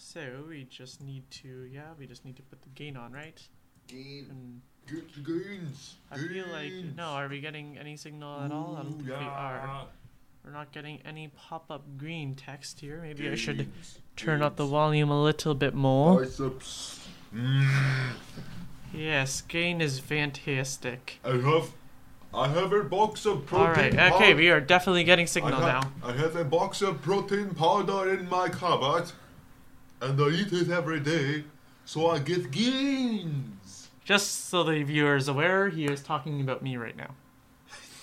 So we just need to, yeah, we just need to put the gain on, right? Gain. And Get the gains. I feel like, no, are we getting any signal at all? I don't think we are. We're not getting any pop-up green text here. Maybe I should turn up the volume a little bit more. Biceps. Mm. Yes, gain is fantastic. I have, I have a box of protein. All right, okay, powder. we are definitely getting signal I now. I have a box of protein powder in my cupboard, and I eat it every day, so I get gains. Just so the viewer is aware, he is talking about me right now.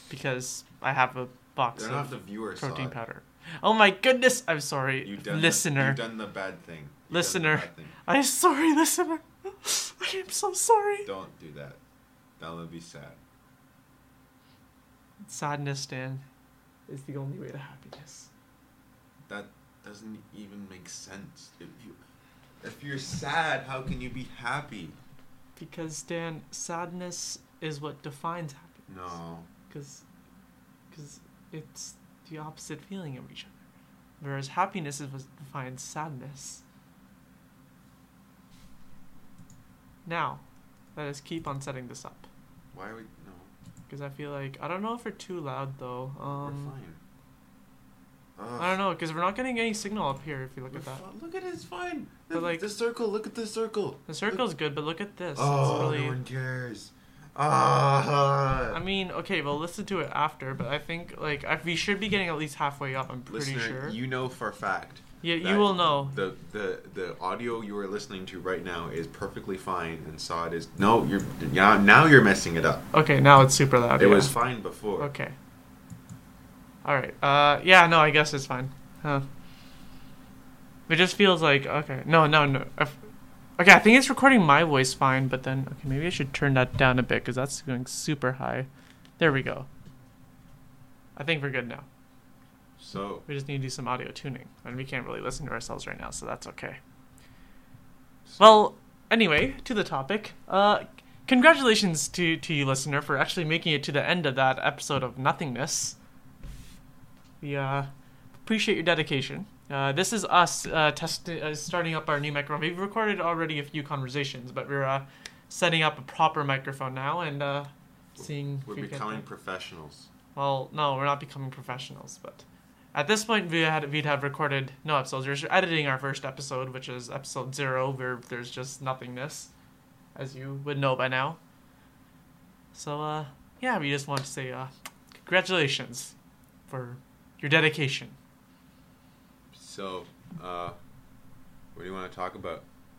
Because I have a box They're of the viewers. protein powder. Oh my goodness! I'm sorry, You've done listener. The, you've done the bad thing. You've Listener. bad thing. I'm sorry, listener. I am so sorry. Don't do that. That would be sad. Sadness, Dan, is the only way to happiness. That doesn't even make sense. If you, if you're sad, how can you be happy? Because, Dan, sadness is what defines happiness. No. Because cause it's the opposite feeling of each other. Whereas happiness is what defines sadness. Now, let us keep on setting this up. Why are we? No. Because I feel like, I don't know if we're too loud though. Um, we're fine. I don't know, because we're not getting any signal up here if you look at that. Look at it, it's fine. But, The- like- the circle. Look at the circle. The circle's good, but look at this. Oh, it's really. no one cares. Ah. I mean, okay, we'll listen to it after, but I think like I, we should be getting at least halfway up. I'm pretty Listener, sure. you know for a fact. yeah, you will know. The, the the audio you are listening to right now is perfectly fine, and Sod is no. You're yeah. Now you're messing it up. Okay, now it's super loud. It yeah. was fine before. Okay. All right. Uh, yeah. No, I guess it's fine. Huh. It just feels like okay. No, no, no. If- okay, I think it's recording my voice fine, but then okay, maybe I should turn that down a bit because that's going super high. There we go. I think we're good now. So We just need to do some audio tuning, and we can't really listen to ourselves right now, so that's okay. Well, anyway, to the topic. Uh, congratulations to to you, listener, for actually making it to the end of that episode of Nothingness. We uh, appreciate your dedication. Uh, this is us uh, test- uh, starting up our new microphone. We've recorded already a few conversations, but we're uh, setting up a proper microphone now and uh, seeing. if we're we becoming professionals. Well, no, we're not becoming professionals, but at this point we had we'd have recorded no episodes. We're editing our first episode, which is episode zero, where there's just nothingness, as you would know by now. So, uh, yeah, we just want to say, uh, congratulations for your dedication. So, uh, what do you want to talk about?